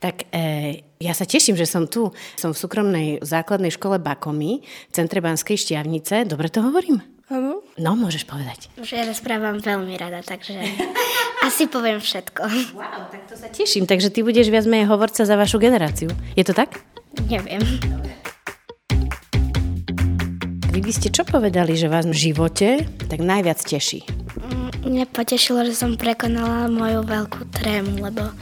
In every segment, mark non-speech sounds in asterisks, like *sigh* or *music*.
Tak e, ja sa teším, že som tu. Som v súkromnej základnej škole Bakomy v centre Banskej Štiavnice. Dobre to hovorím? Áno. No, môžeš povedať. Už ja rozprávam veľmi rada, takže *laughs* asi poviem všetko. Wow, tak to sa teším. Takže ty budeš viac menej hovorca za vašu generáciu. Je to tak? Neviem. Vy by ste čo povedali, že vás v živote tak najviac teší? Mňa potešilo, že som prekonala moju veľkú trému, lebo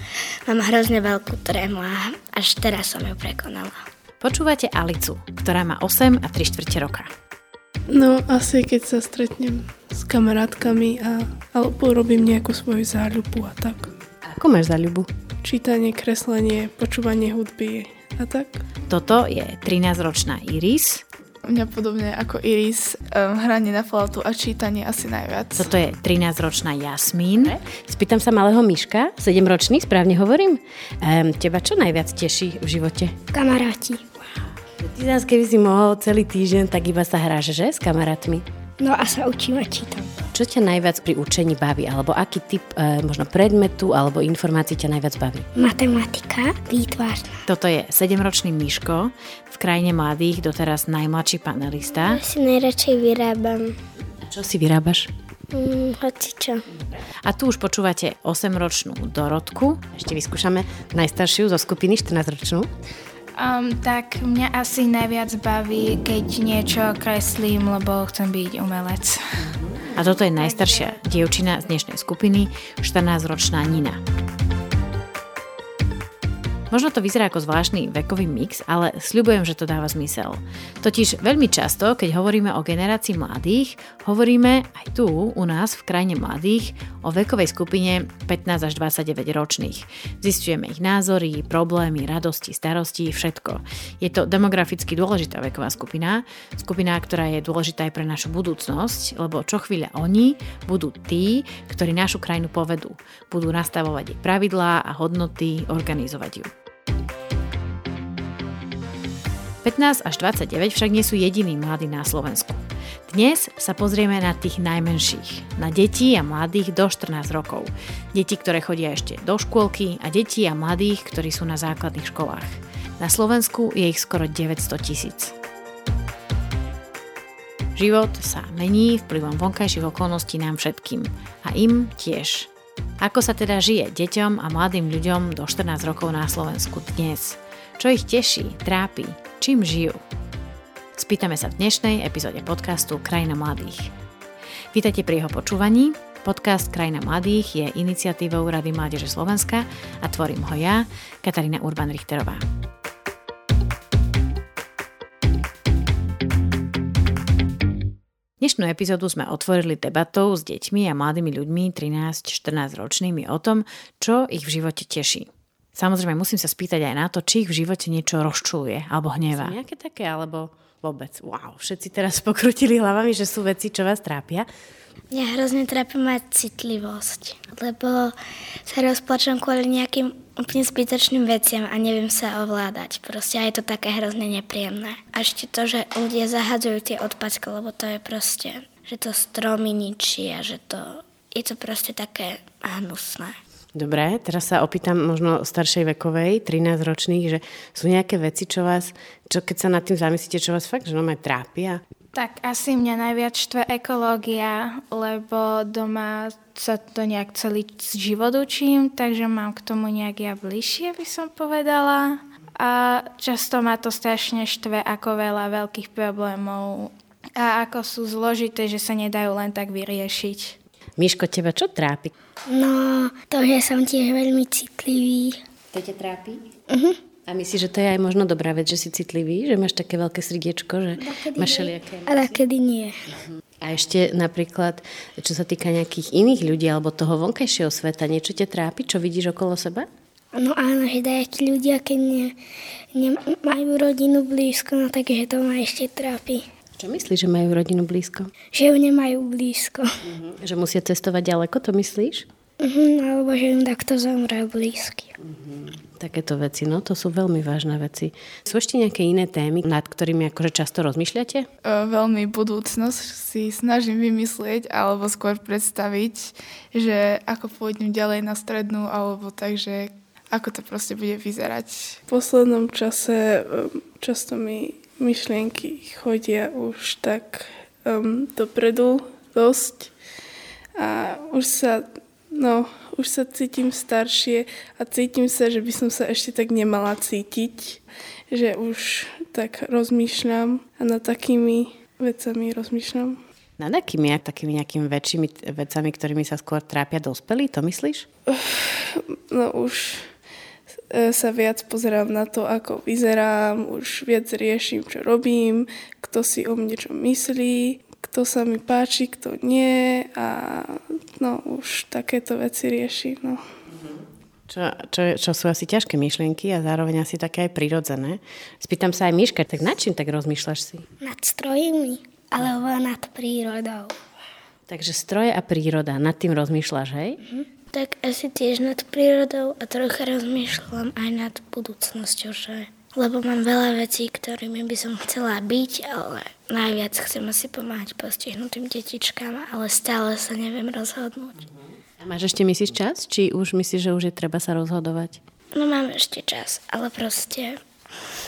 mám hrozne veľkú trému a až teraz som ju prekonala. Počúvate Alicu, ktorá má 8 a 3 štvrte roka. No, asi keď sa stretnem s kamarátkami a, alebo robím nejakú svoju záľubu a tak. Ako máš záľubu? Čítanie, kreslenie, počúvanie hudby a tak. Toto je 13-ročná Iris, Mňa podobne ako Iris, um, hranie na flautu a čítanie asi najviac. toto je 13-ročná Jasmín. Spýtam sa malého Myška, 7-ročný, správne hovorím. Ehm, teba čo najviac teší v živote? Kamaráti. Ty zás, keby si mohol celý týždeň, tak iba sa hráš, že? S kamarátmi. No a sa učím a čítam. Čo ťa najviac pri učení baví? Alebo aký typ e, možno predmetu alebo informácií ťa najviac baví? Matematika, výtvarná. Toto je 7-ročný Miško, v krajine mladých, doteraz najmladší panelista. Ja si najradšej vyrábam A čo si vyrábaš? mm, hocičo. A tu už počúvate 8-ročnú Dorotku. Ešte vyskúšame najstaršiu zo skupiny 14-ročnú. Um, tak mňa asi najviac baví, keď niečo kreslím, lebo chcem byť umelec. A toto je najstaršia dievčina z dnešnej skupiny, 14-ročná Nina. Možno to vyzerá ako zvláštny vekový mix, ale sľubujem, že to dáva zmysel. Totiž veľmi často, keď hovoríme o generácii mladých, hovoríme aj tu u nás v krajine mladých o vekovej skupine 15 až 29 ročných. Zistujeme ich názory, problémy, radosti, starosti, všetko. Je to demograficky dôležitá veková skupina, skupina, ktorá je dôležitá aj pre našu budúcnosť, lebo čo chvíľa oni budú tí, ktorí našu krajinu povedú. Budú nastavovať jej pravidlá a hodnoty, organizovať ju. 15 až 29 však nie sú jediní mladí na Slovensku. Dnes sa pozrieme na tých najmenších, na detí a mladých do 14 rokov. Deti, ktoré chodia ešte do škôlky a detí a mladých, ktorí sú na základných školách. Na Slovensku je ich skoro 900 tisíc. Život sa mení vplyvom vonkajších okolností nám všetkým a im tiež. Ako sa teda žije deťom a mladým ľuďom do 14 rokov na Slovensku dnes? Čo ich teší, trápi, čím žijú? Spýtame sa v dnešnej epizóde podcastu Krajina mladých. Vítajte pri jeho počúvaní. Podcast Krajina mladých je iniciatívou Rady Mládeže Slovenska a tvorím ho ja, Katarína Urban-Richterová. Dnešnú epizódu sme otvorili debatou s deťmi a mladými ľuďmi 13-14 ročnými o tom, čo ich v živote teší. Samozrejme, musím sa spýtať aj na to, či ich v živote niečo rozčuluje alebo hnevá. Sú nejaké také, alebo vôbec? Wow, všetci teraz *laughs* pokrutili hlavami, že sú veci, čo vás trápia. Mňa hrozne trápi mať citlivosť, lebo sa rozplačem kvôli nejakým úplne zbytočným veciam a neviem sa ovládať. Proste aj je to také hrozne nepríjemné. A ešte to, že ľudia zahadzujú tie odpadky, lebo to je proste, že to stromy ničí a že to, je to proste také hnusné. Dobre, teraz sa opýtam možno staršej vekovej, 13 ročných, že sú nejaké veci, čo vás, čo keď sa nad tým zamyslíte, čo vás fakt, že no trápia? Tak asi mňa najviac štve ekológia, lebo doma sa to nejak celý život učím, takže mám k tomu nejak ja bližšie, by som povedala. A často ma to strašne štve, ako veľa veľkých problémov a ako sú zložité, že sa nedajú len tak vyriešiť. Miško, teba čo trápi? No, to, že som tiež veľmi citlivý. To ťa trápi? Uh-huh. A myslíš, že to je aj možno dobrá vec, že si citlivý, že máš také veľké srdiečko, že máš všelijaké Ale kedy nie. A ešte napríklad, čo sa týka nejakých iných ľudí alebo toho vonkajšieho sveta, niečo ťa trápi, čo vidíš okolo seba? No áno, že dajakí ľudia, keď ne, nemajú rodinu blízko, no takže to ma ešte trápi. Čo myslíš, že majú rodinu blízko? Že ju nemajú blízko. Uh-huh. Že musia cestovať ďaleko, to myslíš? Uh-huh, alebo že im takto zomrel blízky. Uh-huh. Takéto veci, no to sú veľmi vážne veci. Sú ešte nejaké iné témy, nad ktorými akože často rozmýšľate? Uh, veľmi budúcnosť si snažím vymyslieť alebo skôr predstaviť, že ako pôjdem ďalej na strednú alebo takže ako to proste bude vyzerať. V poslednom čase často mi myšlienky chodia už tak um, dopredu dosť a už sa, no, už sa cítim staršie a cítim sa, že by som sa ešte tak nemala cítiť, že už tak rozmýšľam a nad takými vecami rozmýšľam. Nad akými, takými nejakými väčšími vecami, ktorými sa skôr trápia dospelí, to myslíš? No už sa viac pozerám na to, ako vyzerám, už viac riešim, čo robím, kto si o mne čo myslí, kto sa mi páči, kto nie a no už takéto veci riešim. No. Čo, čo, čo sú asi ťažké myšlienky a zároveň asi také aj prirodzené. Spýtam sa aj Miška, tak nad čím tak rozmýšľaš si? Nad strojmi, alebo nad prírodou. Takže stroje a príroda, nad tým rozmýšľaš, hej? Mhm. Tak asi tiež nad prírodou a trocha rozmýšľam aj nad budúcnosťou, že lebo mám veľa vecí, ktorými by som chcela byť, ale najviac chcem asi pomáhať postihnutým detičkám, ale stále sa neviem rozhodnúť. A máš ešte myslíš čas? Či už myslíš, že už je treba sa rozhodovať? No mám ešte čas, ale proste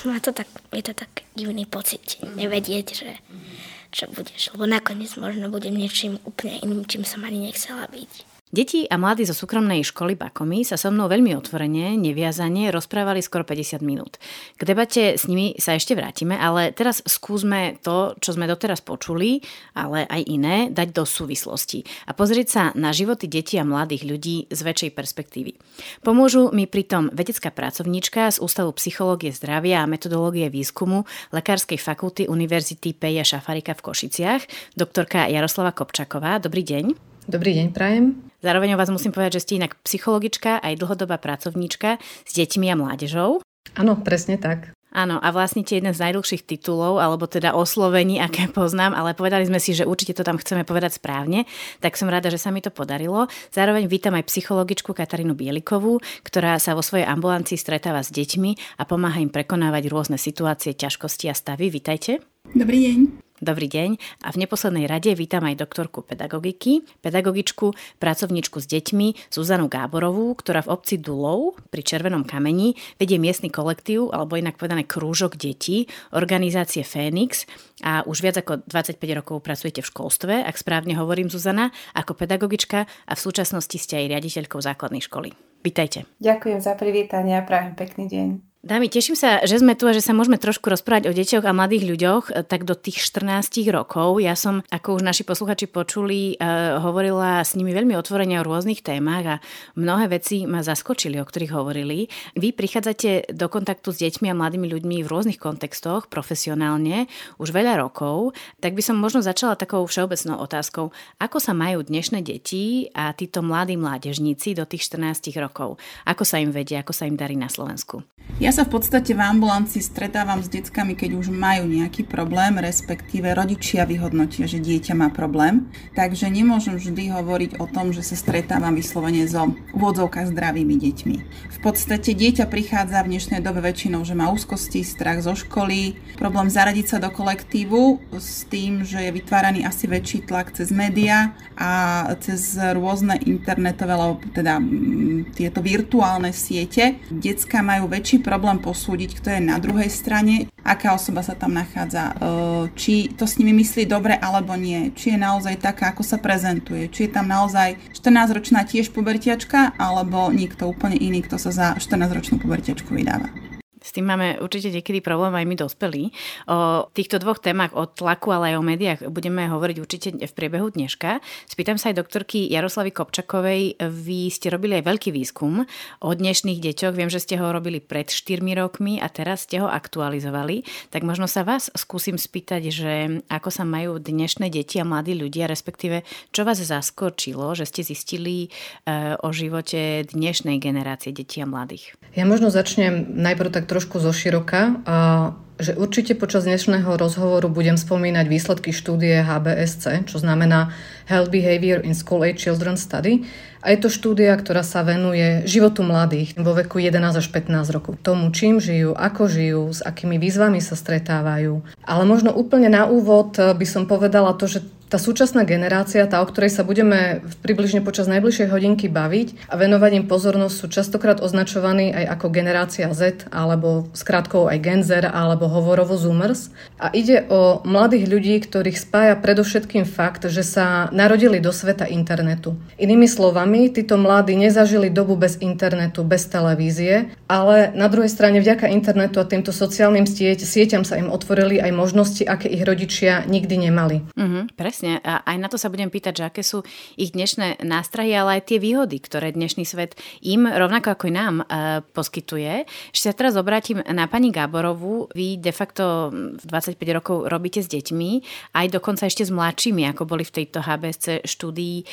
má to tak, je to tak divný pocit, nevedieť, že čo budeš, lebo nakoniec možno budem niečím úplne iným, čím som ani nechcela byť. Deti a mladí zo súkromnej školy Bakomy sa so mnou veľmi otvorene, neviazane rozprávali skoro 50 minút. K debate s nimi sa ešte vrátime, ale teraz skúsme to, čo sme doteraz počuli, ale aj iné, dať do súvislosti a pozrieť sa na životy detí a mladých ľudí z väčšej perspektívy. Pomôžu mi pritom vedecká pracovníčka z Ústavu psychológie zdravia a metodológie výskumu Lekárskej fakulty Univerzity Peja Šafarika v Košiciach, doktorka Jaroslava Kopčaková. Dobrý deň. Dobrý deň, prajem. Zároveň o vás musím povedať, že ste inak psychologička aj dlhodobá pracovníčka s deťmi a mládežou. Áno, presne tak. Áno, a vlastníte jeden z najdlhších titulov, alebo teda oslovení, aké poznám, ale povedali sme si, že určite to tam chceme povedať správne, tak som rada, že sa mi to podarilo. Zároveň vítam aj psychologičku Katarínu Bielikovú, ktorá sa vo svojej ambulancii stretáva s deťmi a pomáha im prekonávať rôzne situácie, ťažkosti a stavy. Vítajte. Dobrý deň. Dobrý deň a v neposlednej rade vítam aj doktorku pedagogiky, pedagogičku, pracovničku s deťmi Zuzanu Gáborovú, ktorá v obci Dulov pri Červenom kameni vedie miestny kolektív, alebo inak povedané krúžok detí, organizácie Fénix a už viac ako 25 rokov pracujete v školstve, ak správne hovorím Zuzana, ako pedagogička a v súčasnosti ste aj riaditeľkou základnej školy. Vítajte. Ďakujem za privítanie a prajem pekný deň. Dámy, teším sa, že sme tu a že sa môžeme trošku rozprávať o deťoch a mladých ľuďoch e, tak do tých 14 rokov. Ja som, ako už naši posluchači počuli, uh, hovorila s nimi veľmi otvorene o rôznych témach a mnohé veci ma zaskočili, o ktorých hovorili. Vy prichádzate do kontaktu s deťmi a mladými ľuďmi v rôznych kontextoch, profesionálne, už veľa rokov, tak by som možno začala takou všeobecnou otázkou. Ako sa majú dnešné deti a títo mladí mládežníci do tých 14 rokov? Ako sa im vedie, ako sa im darí na Slovensku? Ja sa v podstate v ambulancii stretávam s deckami, keď už majú nejaký problém, respektíve rodičia vyhodnotia, že dieťa má problém. Takže nemôžem vždy hovoriť o tom, že sa stretávam vyslovene so úvodzovkách zdravými deťmi. V podstate dieťa prichádza v dnešnej dobe väčšinou, že má úzkosti, strach zo školy, problém zaradiť sa do kolektívu s tým, že je vytváraný asi väčší tlak cez média a cez rôzne internetové, alebo teda tieto virtuálne siete. Decka majú väčší problém posúdiť, kto je na druhej strane, aká osoba sa tam nachádza, e, či to s nimi myslí dobre alebo nie, či je naozaj taká, ako sa prezentuje, či je tam naozaj 14-ročná tiež pubertiačka, alebo niekto úplne iný, kto sa za 14-ročnú pubertiačku vydáva. S tým máme určite niekedy problém aj my dospelí. O týchto dvoch témach, o tlaku, ale aj o médiách, budeme hovoriť určite v priebehu dneška. Spýtam sa aj doktorky Jaroslavy Kopčakovej. Vy ste robili aj veľký výskum o dnešných deťoch. Viem, že ste ho robili pred 4 rokmi a teraz ste ho aktualizovali. Tak možno sa vás skúsim spýtať, že ako sa majú dnešné deti a mladí ľudia, respektíve čo vás zaskočilo, že ste zistili e, o živote dnešnej generácie detí a mladých? Ja možno začnem najprv tak trošku zoširoka. Že určite počas dnešného rozhovoru budem spomínať výsledky štúdie HBSC, čo znamená Health Behavior in School Age Children Study. A je to štúdia, ktorá sa venuje životu mladých vo veku 11 až 15 rokov. Tomu, čím žijú, ako žijú, s akými výzvami sa stretávajú. Ale možno úplne na úvod by som povedala to, že tá súčasná generácia, tá, o ktorej sa budeme približne počas najbližšej hodinky baviť a venovať im pozornosť, sú častokrát označovaní aj ako generácia Z, alebo skrátkou aj Genzer, alebo hovorovo Zoomers. A ide o mladých ľudí, ktorých spája predovšetkým fakt, že sa narodili do sveta internetu. Inými slovami, títo mladí nezažili dobu bez internetu, bez televízie, ale na druhej strane vďaka internetu a týmto sociálnym sieť, sieťam sa im otvorili aj možnosti, aké ich rodičia nikdy nemali. Mm-hmm, presne. A aj na to sa budem pýtať, že aké sú ich dnešné nástrahy, ale aj tie výhody, ktoré dnešný svet im, rovnako ako i nám, e, poskytuje. Ešte sa teraz obrátim na pani Gáborovú. Vy de facto 25 rokov robíte s deťmi, aj dokonca ešte s mladšími, ako boli v tejto HBSC štúdii. E,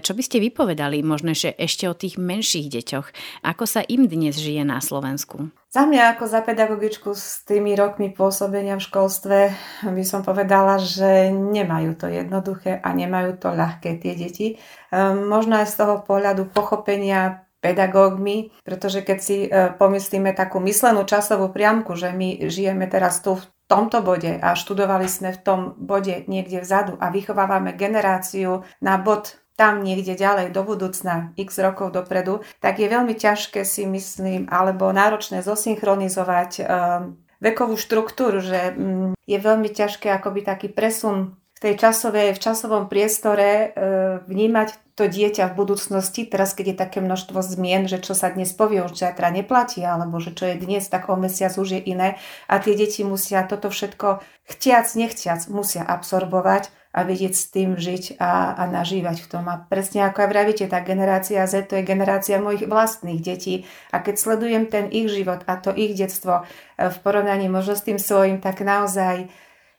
čo by ste vypovedali možno ešte o tých menších deťoch? Ako sa im dnes žije na Slovensku? Za mňa ako za pedagogičku s tými rokmi pôsobenia v školstve by som povedala, že nemajú to jednoduché a nemajú to ľahké tie deti. Ehm, možno aj z toho pohľadu pochopenia pedagógmi, pretože keď si e, pomyslíme takú myslenú časovú priamku, že my žijeme teraz tu v tomto bode a študovali sme v tom bode niekde vzadu a vychovávame generáciu na bod tam niekde ďalej do budúcna, x rokov dopredu, tak je veľmi ťažké si myslím, alebo náročné zosynchronizovať um, vekovú štruktúru, že um, je veľmi ťažké akoby taký presun v tej časovej, v časovom priestore uh, vnímať to dieťa v budúcnosti, teraz keď je také množstvo zmien, že čo sa dnes povie, už zajtra neplatí, alebo že čo je dnes, tak o mesiac už je iné. A tie deti musia toto všetko chtiac, nechtiac, musia absorbovať a vedieť s tým žiť a, a nažívať v tom. A presne ako aj vravíte, tá generácia Z to je generácia mojich vlastných detí. A keď sledujem ten ich život a to ich detstvo e, v porovnaní možno s tým svojim, tak naozaj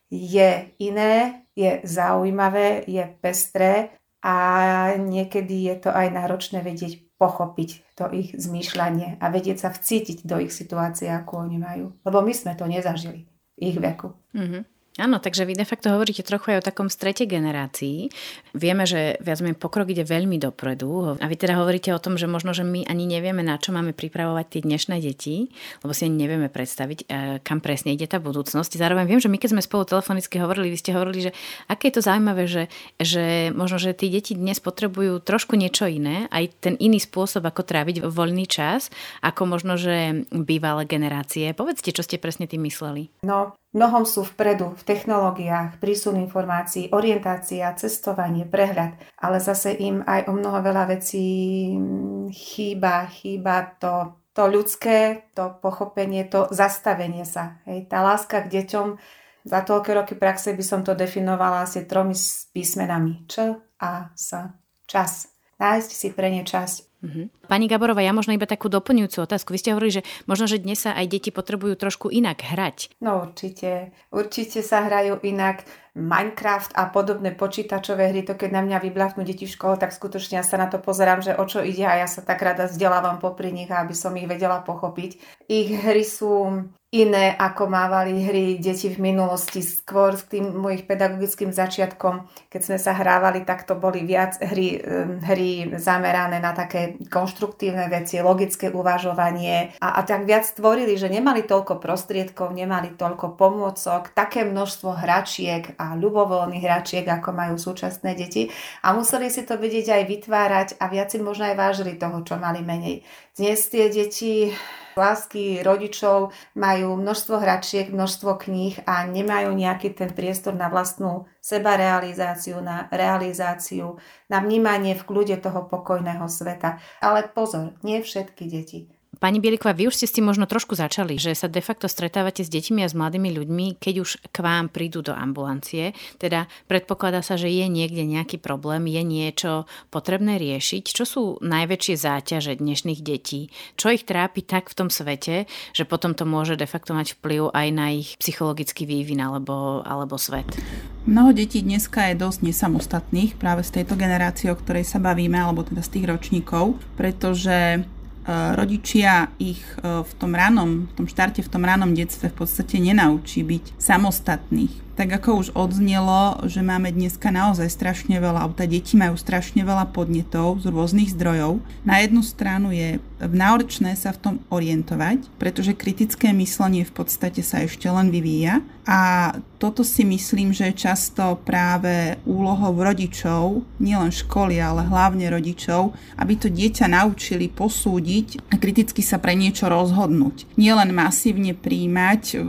je iné, je zaujímavé, je pestré a niekedy je to aj náročné vedieť pochopiť to ich zmýšľanie a vedieť sa vcítiť do ich situácie, ako oni majú. Lebo my sme to nezažili v ich veku. Mm-hmm. Áno, takže vy de facto hovoríte trochu aj o takom strete generácií. Vieme, že viac menej pokrok ide veľmi dopredu a vy teda hovoríte o tom, že možno, že my ani nevieme, na čo máme pripravovať tie dnešné deti, lebo si ani nevieme predstaviť, e, kam presne ide tá budúcnosť. Zároveň viem, že my keď sme spolu telefonicky hovorili, vy ste hovorili, že aké je to zaujímavé, že, že možno, že tí deti dnes potrebujú trošku niečo iné, aj ten iný spôsob, ako tráviť voľný čas, ako možno, že bývalé generácie. Povedzte, čo ste presne tým mysleli. No, Mnohom sú vpredu v technológiách, prísun informácií, orientácia, cestovanie, prehľad, ale zase im aj o mnoho veľa vecí chýba, chýba to, to ľudské, to pochopenie, to zastavenie sa. Hej, tá láska k deťom, za toľké roky praxe by som to definovala asi tromi písmenami. Č, a, s, čas. Nájsť si pre ne čas Mm-hmm. Pani Gaborová, ja možno iba takú doplňujúcu otázku. Vy ste hovorili, že možno, že dnes sa aj deti potrebujú trošku inak hrať. No určite. Určite sa hrajú inak. Minecraft a podobné počítačové hry, to keď na mňa vyblafnú deti v škole, tak skutočne ja sa na to pozerám, že o čo ide a ja sa tak rada vzdelávam popri nich, aby som ich vedela pochopiť. Ich hry sú iné, ako mávali hry deti v minulosti. Skôr s tým mojich pedagogickým začiatkom, keď sme sa hrávali, tak to boli viac hry, hry zamerané na také konštruktívne veci, logické uvažovanie a, a tak viac stvorili, že nemali toľko prostriedkov, nemali toľko pomôcok, také množstvo hračiek a ľubovoľných hračiek, ako majú súčasné deti a museli si to vedieť aj vytvárať a viac si možno aj vážili toho, čo mali menej. Dnes tie deti lásky rodičov, majú množstvo hračiek, množstvo kníh a nemajú nejaký ten priestor na vlastnú sebarealizáciu, na realizáciu, na vnímanie v kľude toho pokojného sveta. Ale pozor, nie všetky deti Pani Bieliková, vy už ste s tým možno trošku začali, že sa de facto stretávate s deťmi a s mladými ľuďmi, keď už k vám prídu do ambulancie. Teda predpokladá sa, že je niekde nejaký problém, je niečo potrebné riešiť. Čo sú najväčšie záťaže dnešných detí? Čo ich trápi tak v tom svete, že potom to môže de facto mať vplyv aj na ich psychologický vývin alebo, alebo svet? Mnoho detí dneska je dosť nesamostatných práve z tejto generácie, o ktorej sa bavíme, alebo teda z tých ročníkov, pretože rodičia ich e, v tom ranom, v tom štarte, v tom ranom detstve v podstate nenaučí byť samostatných. Tak ako už odznelo, že máme dneska naozaj strašne veľa, alebo tá deti majú strašne veľa podnetov z rôznych zdrojov. Na jednu stranu je náročné sa v tom orientovať, pretože kritické myslenie v podstate sa ešte len vyvíja a toto si myslím, že je často práve úlohou rodičov, nielen školy, ale hlavne rodičov, aby to dieťa naučili posúdiť a kriticky sa pre niečo rozhodnúť. Nielen masívne príjmať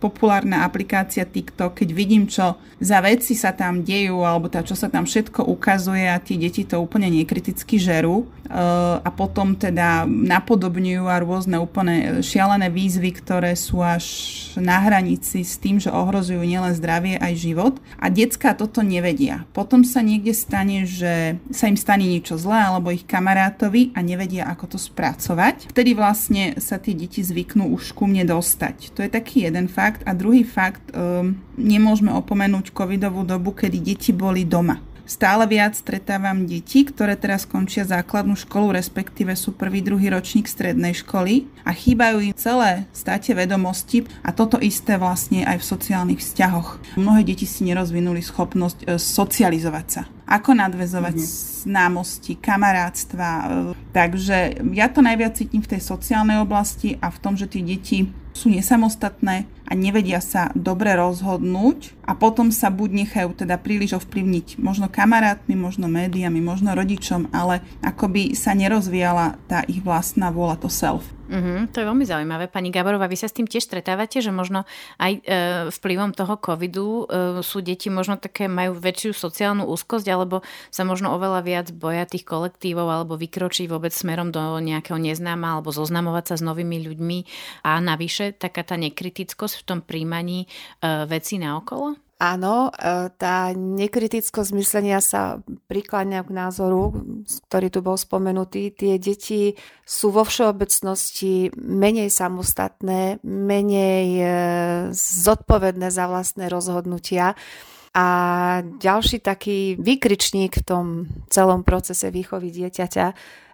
populárna aplikácia TikTok, keď vidím, čo za veci sa tam dejú, alebo tá, čo sa tam všetko ukazuje a tie deti to úplne nekriticky žerú a potom teda napodobňujú a rôzne úplne šialené výzvy, ktoré sú až na hranici s tým, že ohrozujú nielen zdravie, aj život. A decka toto nevedia. Potom sa niekde stane, že sa im stane niečo zlé alebo ich kamarátovi a nevedia, ako to spracovať. Vtedy vlastne sa tie deti zvyknú už ku mne dostať. To je taký jeden fakt. A druhý fakt, um, nemôžeme opomenúť covidovú dobu, kedy deti boli doma. Stále viac stretávam deti, ktoré teraz končia základnú školu, respektíve sú prvý, druhý ročník strednej školy a chýbajú im celé státe vedomosti a toto isté vlastne aj v sociálnych vzťahoch. Mnohé deti si nerozvinuli schopnosť e, socializovať sa ako nadvezovať mm-hmm. známosti, kamarátstva. E, takže ja to najviac cítim v tej sociálnej oblasti a v tom, že tie deti sú nesamostatné a nevedia sa dobre rozhodnúť a potom sa buď nechajú teda príliš ovplyvniť možno kamarátmi, možno médiami, možno rodičom, ale akoby sa nerozvíjala tá ich vlastná vôľa, to self. Mm-hmm, to je veľmi zaujímavé. Pani Gaborová, vy sa s tým tiež stretávate, že možno aj e, vplyvom toho covidu e, sú deti možno také, majú väčšiu sociálnu úzkosť, alebo sa možno oveľa viac boja tých kolektívov, alebo vykročiť vôbec smerom do nejakého neznáma, alebo zoznamovať sa s novými ľuďmi. A navyše taká tá nekritickosť v tom príjmaní e, vecí na okolo? Áno, e, tá nekritickosť myslenia sa prikláňa k názoru, ktorý tu bol spomenutý. Tie deti sú vo všeobecnosti menej samostatné, menej e, zodpovedné za vlastné rozhodnutia. A ďalší taký výkričník v tom celom procese výchovy dieťaťa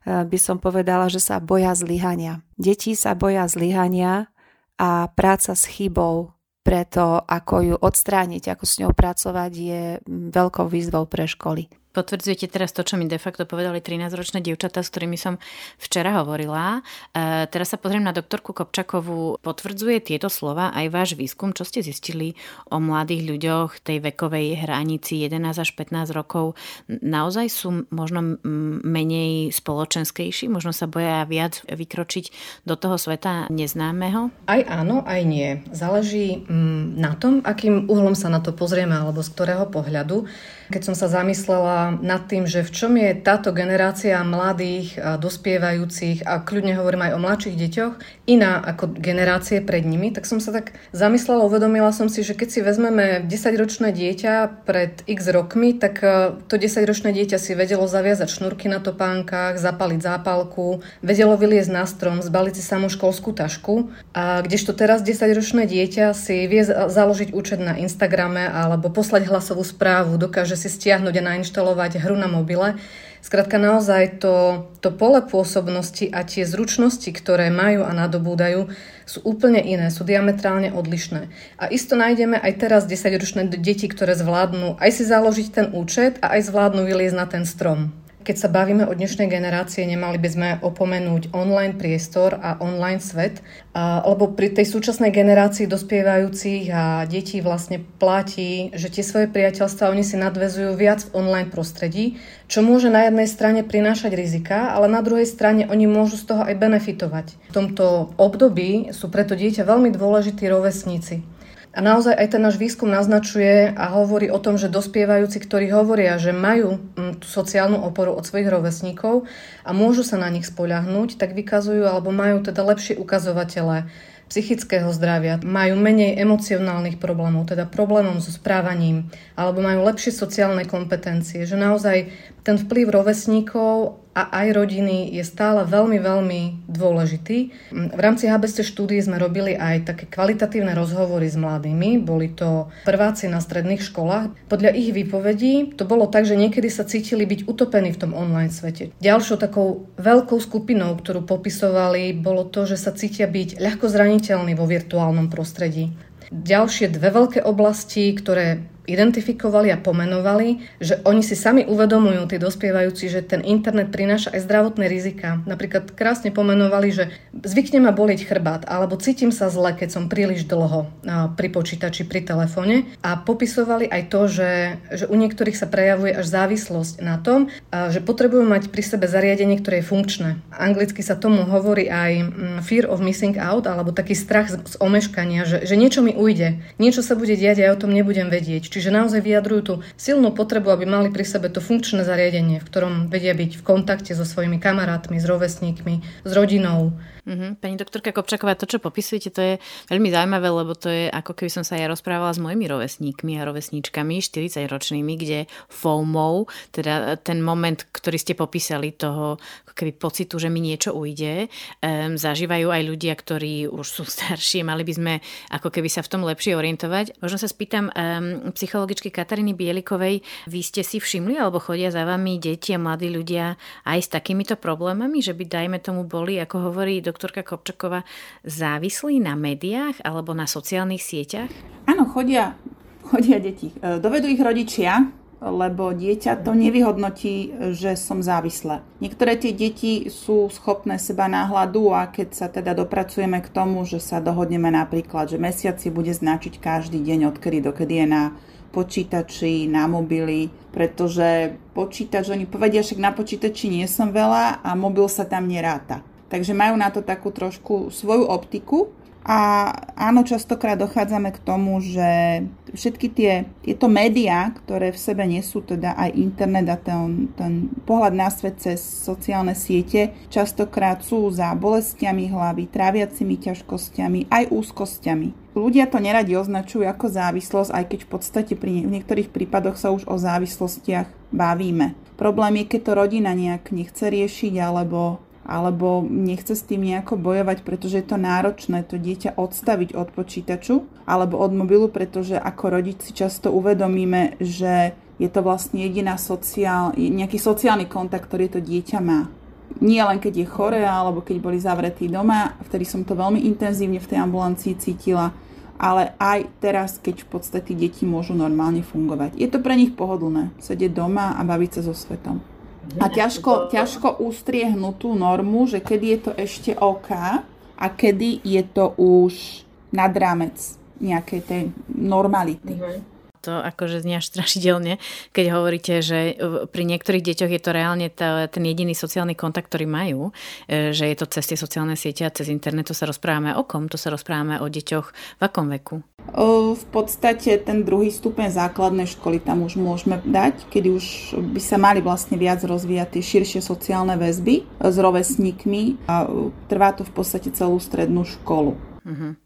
by som povedala, že sa boja zlyhania. Deti sa boja zlyhania a práca s chybou preto ako ju odstrániť, ako s ňou pracovať je veľkou výzvou pre školy. Potvrdzujete teraz to, čo mi de facto povedali 13-ročné dievčatá, s ktorými som včera hovorila. E, teraz sa pozriem na doktorku Kopčakovú. Potvrdzuje tieto slova aj váš výskum, čo ste zistili o mladých ľuďoch tej vekovej hranici 11 až 15 rokov. Naozaj sú možno menej spoločenskejší, možno sa boja viac vykročiť do toho sveta neznámeho? Aj áno, aj nie. Záleží na tom, akým uhlom sa na to pozrieme alebo z ktorého pohľadu. Keď som sa zamyslela nad tým, že v čom je táto generácia mladých dospievajúcich, a kľudne hovorím aj o mladších deťoch, iná ako generácie pred nimi, tak som sa tak zamyslela, uvedomila som si, že keď si vezmeme 10-ročné dieťa pred x rokmi, tak e, to 10-ročné dieťa si vedelo zaviazať šnúrky na topánkach, zapaliť zápalku, vedelo vyliezť na strom, zbaliť si samú školskú tašku. A kdežto teraz 10-ročné dieťa si vie založiť účet na Instagrame alebo poslať hlasovú správu, dokáže si stiahnuť a nainštalovať hru na mobile. Skrátka naozaj to, to pole pôsobnosti a tie zručnosti, ktoré majú a nadobúdajú, sú úplne iné, sú diametrálne odlišné. A isto nájdeme aj teraz 10-ročné deti, ktoré zvládnu aj si založiť ten účet a aj zvládnu vyliezť na ten strom. Keď sa bavíme o dnešnej generácie, nemali by sme opomenúť online priestor a online svet, lebo pri tej súčasnej generácii dospievajúcich a detí vlastne platí, že tie svoje priateľstva oni si nadvezujú viac v online prostredí, čo môže na jednej strane prinášať rizika, ale na druhej strane oni môžu z toho aj benefitovať. V tomto období sú preto dieťa veľmi dôležití rovesníci. A naozaj aj ten náš výskum naznačuje a hovorí o tom, že dospievajúci, ktorí hovoria, že majú mm, tú sociálnu oporu od svojich rovesníkov a môžu sa na nich spoľahnúť, tak vykazujú alebo majú teda lepšie ukazovatele psychického zdravia, majú menej emocionálnych problémov, teda problémov so správaním, alebo majú lepšie sociálne kompetencie, že naozaj ten vplyv rovesníkov a aj rodiny je stále veľmi, veľmi dôležitý. V rámci HBST štúdie sme robili aj také kvalitatívne rozhovory s mladými. Boli to prváci na stredných školách. Podľa ich výpovedí to bolo tak, že niekedy sa cítili byť utopení v tom online svete. Ďalšou takou veľkou skupinou, ktorú popisovali, bolo to, že sa cítia byť ľahko zraniteľní vo virtuálnom prostredí Ďalšie dve veľké oblasti, ktoré identifikovali a pomenovali, že oni si sami uvedomujú, tí dospievajúci, že ten internet prináša aj zdravotné rizika. Napríklad krásne pomenovali, že zvykne ma boliť chrbát, alebo cítim sa zle, keď som príliš dlho pri počítači, pri telefóne. A popisovali aj to, že, že u niektorých sa prejavuje až závislosť na tom, že potrebujú mať pri sebe zariadenie, ktoré je funkčné. Anglicky sa tomu hovorí aj mm, fear of missing out, alebo taký strach z omeškania, že, že niečo mi ujde, niečo sa bude diať a ja o tom nebudem vedieť Čiže naozaj vyjadrujú tú silnú potrebu, aby mali pri sebe to funkčné zariadenie, v ktorom vedia byť v kontakte so svojimi kamarátmi, s rovesníkmi, s rodinou, Mm-hmm. Pani doktorka Kopčaková, to, čo popisujete, to je veľmi zaujímavé, lebo to je ako keby som sa ja rozprávala s mojimi rovesníkmi a rovesníčkami, 40-ročnými, kde FOMO, teda ten moment, ktorý ste popísali, toho keby pocitu, že mi niečo ujde, um, zažívajú aj ľudia, ktorí už sú starší, mali by sme ako keby sa v tom lepšie orientovať. Možno sa spýtam um, psychologičky Katariny Bielikovej, vy ste si všimli, alebo chodia za vami deti a mladí ľudia aj s takýmito problémami, že by dajme tomu boli, ako hovorí doktorka Kopčaková, závislí na médiách alebo na sociálnych sieťach? Áno, chodia, chodia deti. E, dovedú ich rodičia, lebo dieťa to nevyhodnotí, že som závislé. Niektoré tie deti sú schopné seba náhľadu a keď sa teda dopracujeme k tomu, že sa dohodneme napríklad, že mesiac si bude značiť každý deň, odkedy dokedy je na počítači, na mobily, pretože počítač, oni povedia, však na počítači nie som veľa a mobil sa tam neráta. Takže majú na to takú trošku svoju optiku. A áno, častokrát dochádzame k tomu, že všetky tie, tieto médiá, ktoré v sebe nesú teda aj internet a ten, ten pohľad na svet cez sociálne siete, častokrát sú za bolestiami hlavy, tráviacimi ťažkosťami, aj úzkosťami. Ľudia to neradi označujú ako závislosť, aj keď v podstate pri v niektorých prípadoch sa už o závislostiach bavíme. Problém je, keď to rodina nejak nechce riešiť alebo alebo nechce s tým nejako bojovať, pretože je to náročné to dieťa odstaviť od počítaču alebo od mobilu, pretože ako rodiči často uvedomíme, že je to vlastne jediná sociál, nejaký sociálny kontakt, ktorý to dieťa má. Nie len keď je chore alebo keď boli zavretí doma, vtedy som to veľmi intenzívne v tej ambulancii cítila, ale aj teraz, keď v podstate deti môžu normálne fungovať. Je to pre nich pohodlné sedieť doma a baviť sa so svetom. A ťažko, ťažko ustriehnúť tú normu, že kedy je to ešte OK a kedy je to už nad rámec nejakej tej normality. Mm-hmm to akože znie až strašidelne, keď hovoríte, že pri niektorých deťoch je to reálne tá, ten jediný sociálny kontakt, ktorý majú, e, že je to cez tie sociálne siete a cez internet, to sa rozprávame o kom? To sa rozprávame o deťoch v akom veku? V podstate ten druhý stupeň základnej školy tam už môžeme dať, kedy už by sa mali vlastne viac rozvíjať tie širšie sociálne väzby s rovesníkmi a trvá to v podstate celú strednú školu. Uh-huh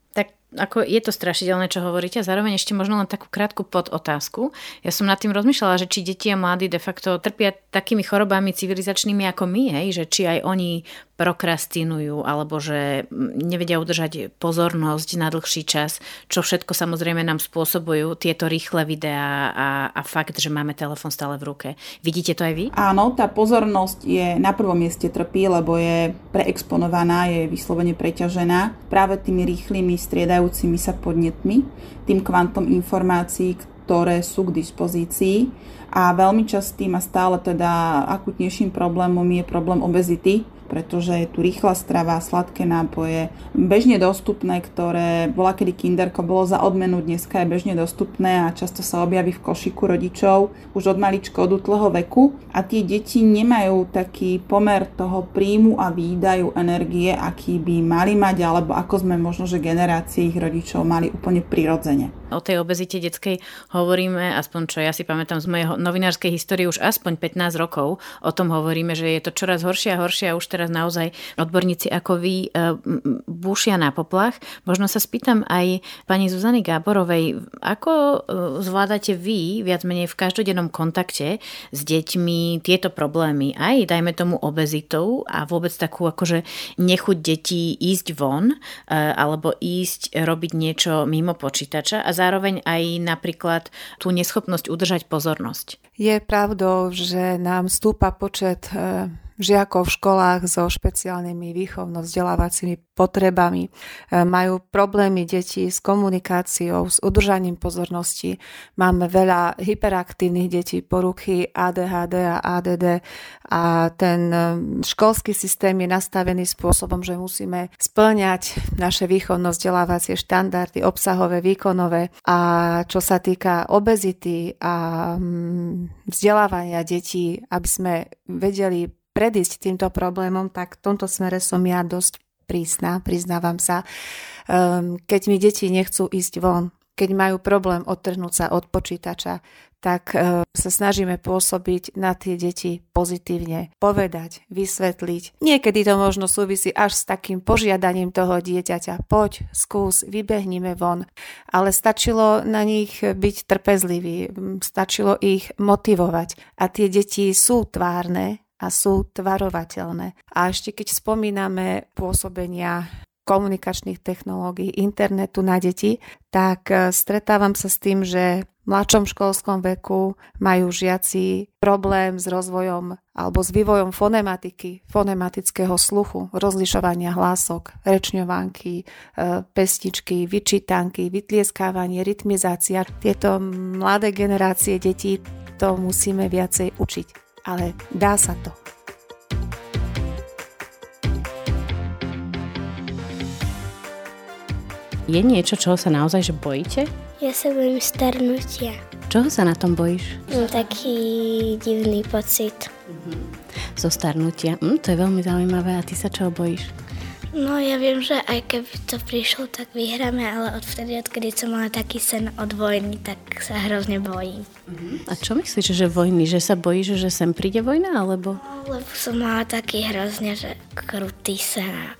ako je to strašidelné, čo hovoríte a zároveň ešte možno len takú krátku podotázku. Ja som nad tým rozmýšľala, že či deti a mladí de facto trpia takými chorobami civilizačnými ako my, hej? že či aj oni prokrastinujú alebo že nevedia udržať pozornosť na dlhší čas, čo všetko samozrejme nám spôsobujú tieto rýchle videá a, a fakt, že máme telefon stále v ruke. Vidíte to aj vy? Áno, tá pozornosť je na prvom mieste trpí, lebo je preexponovaná, je vyslovene preťažená práve tými rýchlymi striedajúcimi sa podnetmi, tým kvantom informácií, ktoré sú k dispozícii a veľmi častým a stále teda akutnejším problémom je problém obezity, pretože je tu rýchla strava, sladké nápoje, bežne dostupné, ktoré bola kedy kinderko, bolo za odmenu, dneska je bežne dostupné a často sa objaví v košiku rodičov už od maličko, od útleho veku a tie deti nemajú taký pomer toho príjmu a výdaju energie, aký by mali mať, alebo ako sme možno, že generácie ich rodičov mali úplne prirodzene. O tej obezite detskej hovoríme, aspoň čo ja si pamätám z mojej novinárskej histórie, už aspoň 15 rokov o tom hovoríme, že je to čoraz horšie a horšie a už teraz naozaj odborníci ako vy e, búšia na poplach. Možno sa spýtam aj pani Zuzany Gáborovej, ako e, zvládate vy viac menej v každodennom kontakte s deťmi tieto problémy, aj dajme tomu obezitou a vôbec takú akože nechuť detí ísť von e, alebo ísť robiť niečo mimo počítača a zároveň aj napríklad tú neschopnosť udržať pozornosť. Je pravdou, že nám stúpa počet žiakov v školách so špeciálnymi výchovno-vzdelávacími potrebami. E, majú problémy deti s komunikáciou, s udržaním pozornosti. Máme veľa hyperaktívnych detí, poruchy ADHD a ADD a ten e, školský systém je nastavený spôsobom, že musíme splňať naše výchovno-vzdelávacie štandardy, obsahové, výkonové a čo sa týka obezity a mm, vzdelávania detí, aby sme vedeli predísť týmto problémom, tak v tomto smere som ja dosť prísna, priznávam sa. Um, keď mi deti nechcú ísť von, keď majú problém odtrhnúť sa od počítača, tak uh, sa snažíme pôsobiť na tie deti pozitívne, povedať, vysvetliť. Niekedy to možno súvisí až s takým požiadaním toho dieťaťa. Poď, skús, vybehnime von. Ale stačilo na nich byť trpezlivý, stačilo ich motivovať. A tie deti sú tvárne, a sú tvarovateľné. A ešte keď spomíname pôsobenia komunikačných technológií, internetu na deti, tak e, stretávam sa s tým, že v mladšom školskom veku majú žiaci problém s rozvojom alebo s vývojom fonematiky, fonematického sluchu, rozlišovania hlások, rečňovánky, e, pestičky, vyčítanky, vytlieskávanie, rytmizácia. Tieto mladé generácie detí to musíme viacej učiť ale dá sa to. Je niečo, čoho sa naozaj že bojíte? Ja sa bojím starnutia. Čoho sa na tom bojíš? Mám taký divný pocit. Mm-hmm. Zo starnutia. Mm, to je veľmi zaujímavé. A ty sa čoho bojíš? No ja viem, že aj keby to prišlo, tak vyhráme, ale odvtedy, odkedy som mala taký sen od vojny, tak sa hrozne bojím. A čo myslíš, že vojny? Že sa bojíš, že sem príde vojna, alebo? No, lebo som mala taký hrozne, že krutý sen.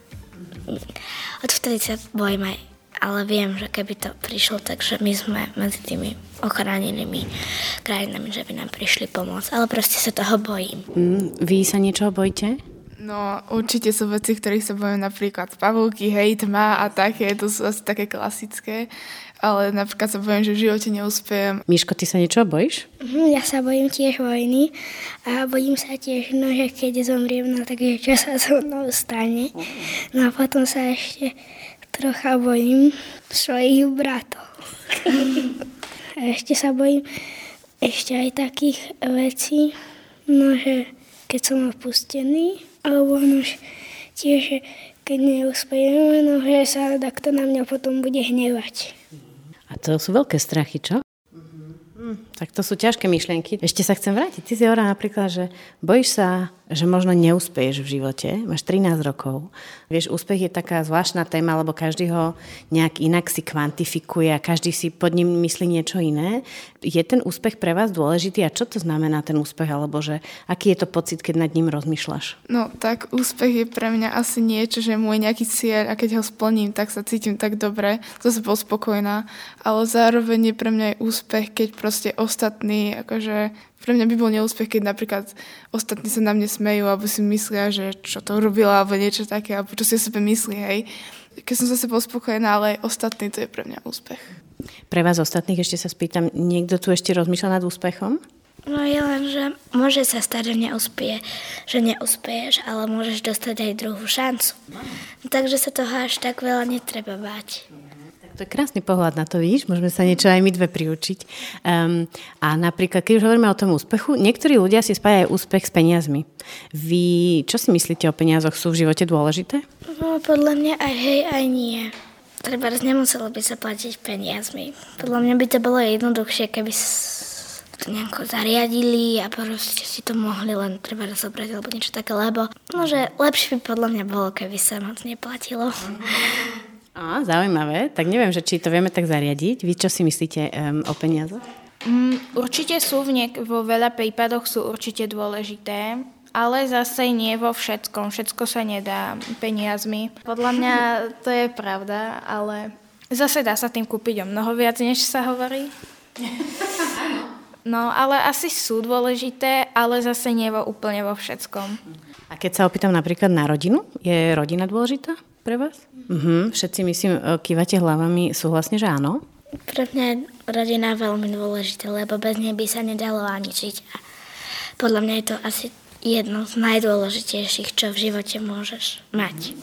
Odvtedy sa bojím aj, ale viem, že keby to prišlo, takže my sme medzi tými ochránenými krajinami, že by nám prišli pomôcť. Ale proste sa toho bojím. Mm, vy sa niečoho bojíte? No, určite sú veci, ktorých sa bojím napríklad pavúky, hej, tma a také, to sú asi také klasické, ale napríklad sa bojím, že v živote neúspejem. Miško, ty sa niečo bojíš? Mhm, ja sa bojím tiež vojny a bojím sa tiež, no, že keď zomriem, no takže čo sa so mnou stane. No a potom sa ešte trocha bojím svojich bratov. a ešte sa bojím ešte aj takých vecí, no že keď som opustený, alebo už tiež, keď neúspejeme, no že sa takto na mňa potom bude hnevať. A to sú veľké strachy, čo? Mm, tak to sú ťažké myšlienky. Ešte sa chcem vrátiť. Ty si hovorila napríklad, že bojíš sa že možno neúspeješ v živote, máš 13 rokov. Vieš, úspech je taká zvláštna téma, lebo každý ho nejak inak si kvantifikuje a každý si pod ním myslí niečo iné. Je ten úspech pre vás dôležitý a čo to znamená ten úspech, alebo že aký je to pocit, keď nad ním rozmýšľaš? No, tak úspech je pre mňa asi niečo, že môj nejaký cieľ a keď ho splním, tak sa cítim tak dobre, zase bol spokojná, ale zároveň je pre mňa aj úspech, keď proste ostatní akože pre mňa by bol neúspech, keď napríklad ostatní sa na mne smejú alebo si myslia, že čo to robila alebo niečo také, alebo čo si o sebe myslí, hej. Keď som zase bol spokojná, ale aj ostatní, to je pre mňa úspech. Pre vás ostatných ešte sa spýtam, niekto tu ešte rozmýšľa nad úspechom? No je len, že môže sa stať, že neúspie, že neúspieš, ale môžeš dostať aj druhú šancu. Takže sa toho až tak veľa netreba báť. To je krásny pohľad na to, vidíš, môžeme sa niečo aj my dve priučiť. Um, a napríklad, keď už hovoríme o tom úspechu, niektorí ľudia si spájajú úspech s peniazmi. Vy, čo si myslíte o peniazoch? Sú v živote dôležité? No, podľa mňa aj hej, aj nie. Treba nemuselo by sa platiť peniazmi. Podľa mňa by to bolo jednoduchšie, keby to nejako zariadili a proste si to mohli len treba zobrať alebo niečo také, lebo no, že lepšie by podľa mňa bolo, keby sa moc neplatilo. Á, zaujímavé. Tak neviem, že či to vieme tak zariadiť. Vy čo si myslíte um, o peniazoch? Mm, určite sú v niek- vo veľa prípadoch sú určite dôležité, ale zase nie vo všetkom. Všetko sa nedá peniazmi. Podľa mňa to je pravda, ale zase dá sa tým kúpiť o mnoho viac, než sa hovorí. No, ale asi sú dôležité, ale zase nie vo, úplne vo všetkom. A keď sa opýtam napríklad na rodinu, je rodina dôležitá? Pre vás? Mhm, všetci myslím, e, kývate hlavami súhlasne, že áno? Pre mňa je rodina veľmi dôležitá, lebo bez nej by sa nedalo ani žiť. A podľa mňa je to asi jedno z najdôležitejších, čo v živote môžeš mať.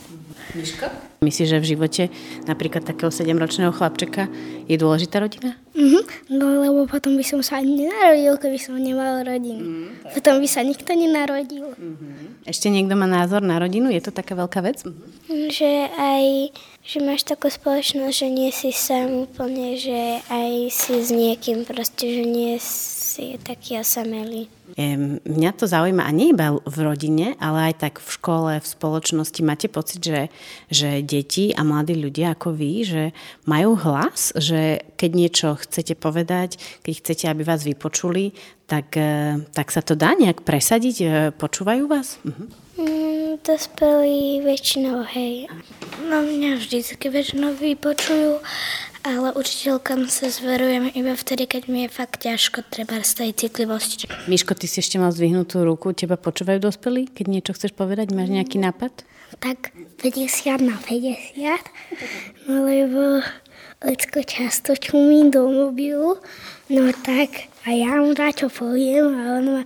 Miško? Myslíš, že v živote napríklad takého 7-ročného chlapčeka je dôležitá rodina? Mhm, no lebo potom by som sa ani nenarodil, keby som nemal rodinu. Mm. Potom by sa nikto nenarodil. Mm-hmm. Ešte niekto má názor na rodinu? Je to taká veľká vec? Mm-hmm. Že aj že máš takú spoločnosť, že nie si sám úplne, že aj si s niekým proste, že nie si taký osamelý. Mňa to zaujíma a nie iba v rodine, ale aj tak v škole, v spoločnosti. Máte pocit, že, že deti a mladí ľudia ako vy, že majú hlas, že keď niečo chcete povedať, keď chcete, aby vás vypočuli, tak, e, tak sa to dá nejak presadiť? E, počúvajú vás? Mhm. Mm, dospelí väčšinou, hej. No mňa vždycky väčšinou vypočujú ale učiteľkám sa zverujem iba vtedy, keď mi je fakt ťažko, treba z tej citlivosti. Miško, ty si ešte mal zdvihnutú ruku, teba počúvajú dospelí, keď niečo chceš povedať, máš nejaký nápad? Tak 50 na 50, no lebo Lecko často čumí do mobilu, no tak a ja mu čo poviem a on ma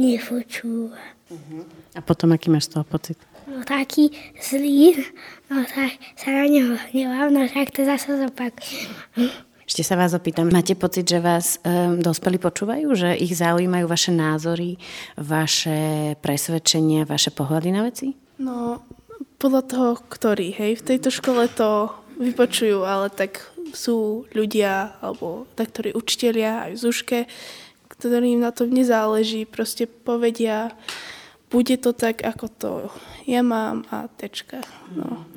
nepočúva. Uh-huh. A potom aký máš z toho pocit? No taký zlý, no tak sa na neho hnevám, no tak to zase zopakujem. Ešte sa vás opýtam, máte pocit, že vás um, dospelí počúvajú, že ich zaujímajú vaše názory, vaše presvedčenia, vaše pohľady na veci? No, podľa toho, ktorý, hej, v tejto škole to vypočujú, ale tak sú ľudia, alebo tak, ktorí učitelia aj v Zuške, ktorým na tom nezáleží, proste povedia, bude to tak, ako to ja mám a tečka. No.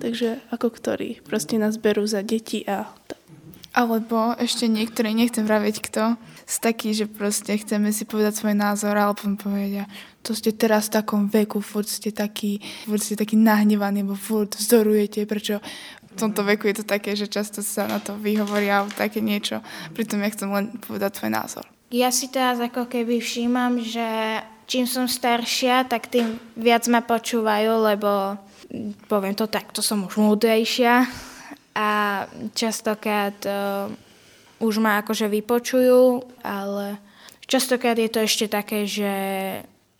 Takže ako ktorí proste nás berú za deti a to. Alebo ešte niektorí, nechcem vraviť kto, z taký, že proste chceme si povedať svoj názor, alebo povedia, to ste teraz v takom veku, furt ste taký, furt ste taký nahnevaný, alebo furt vzdorujete, prečo v tomto veku je to také, že často sa na to vyhovoria alebo také niečo. Pritom ja chcem len povedať svoj názor. Ja si teraz ako keby všímam, že čím som staršia, tak tým viac ma počúvajú, lebo poviem to tak, to som už múdrejšia a častokrát uh, už ma akože vypočujú, ale častokrát je to ešte také, že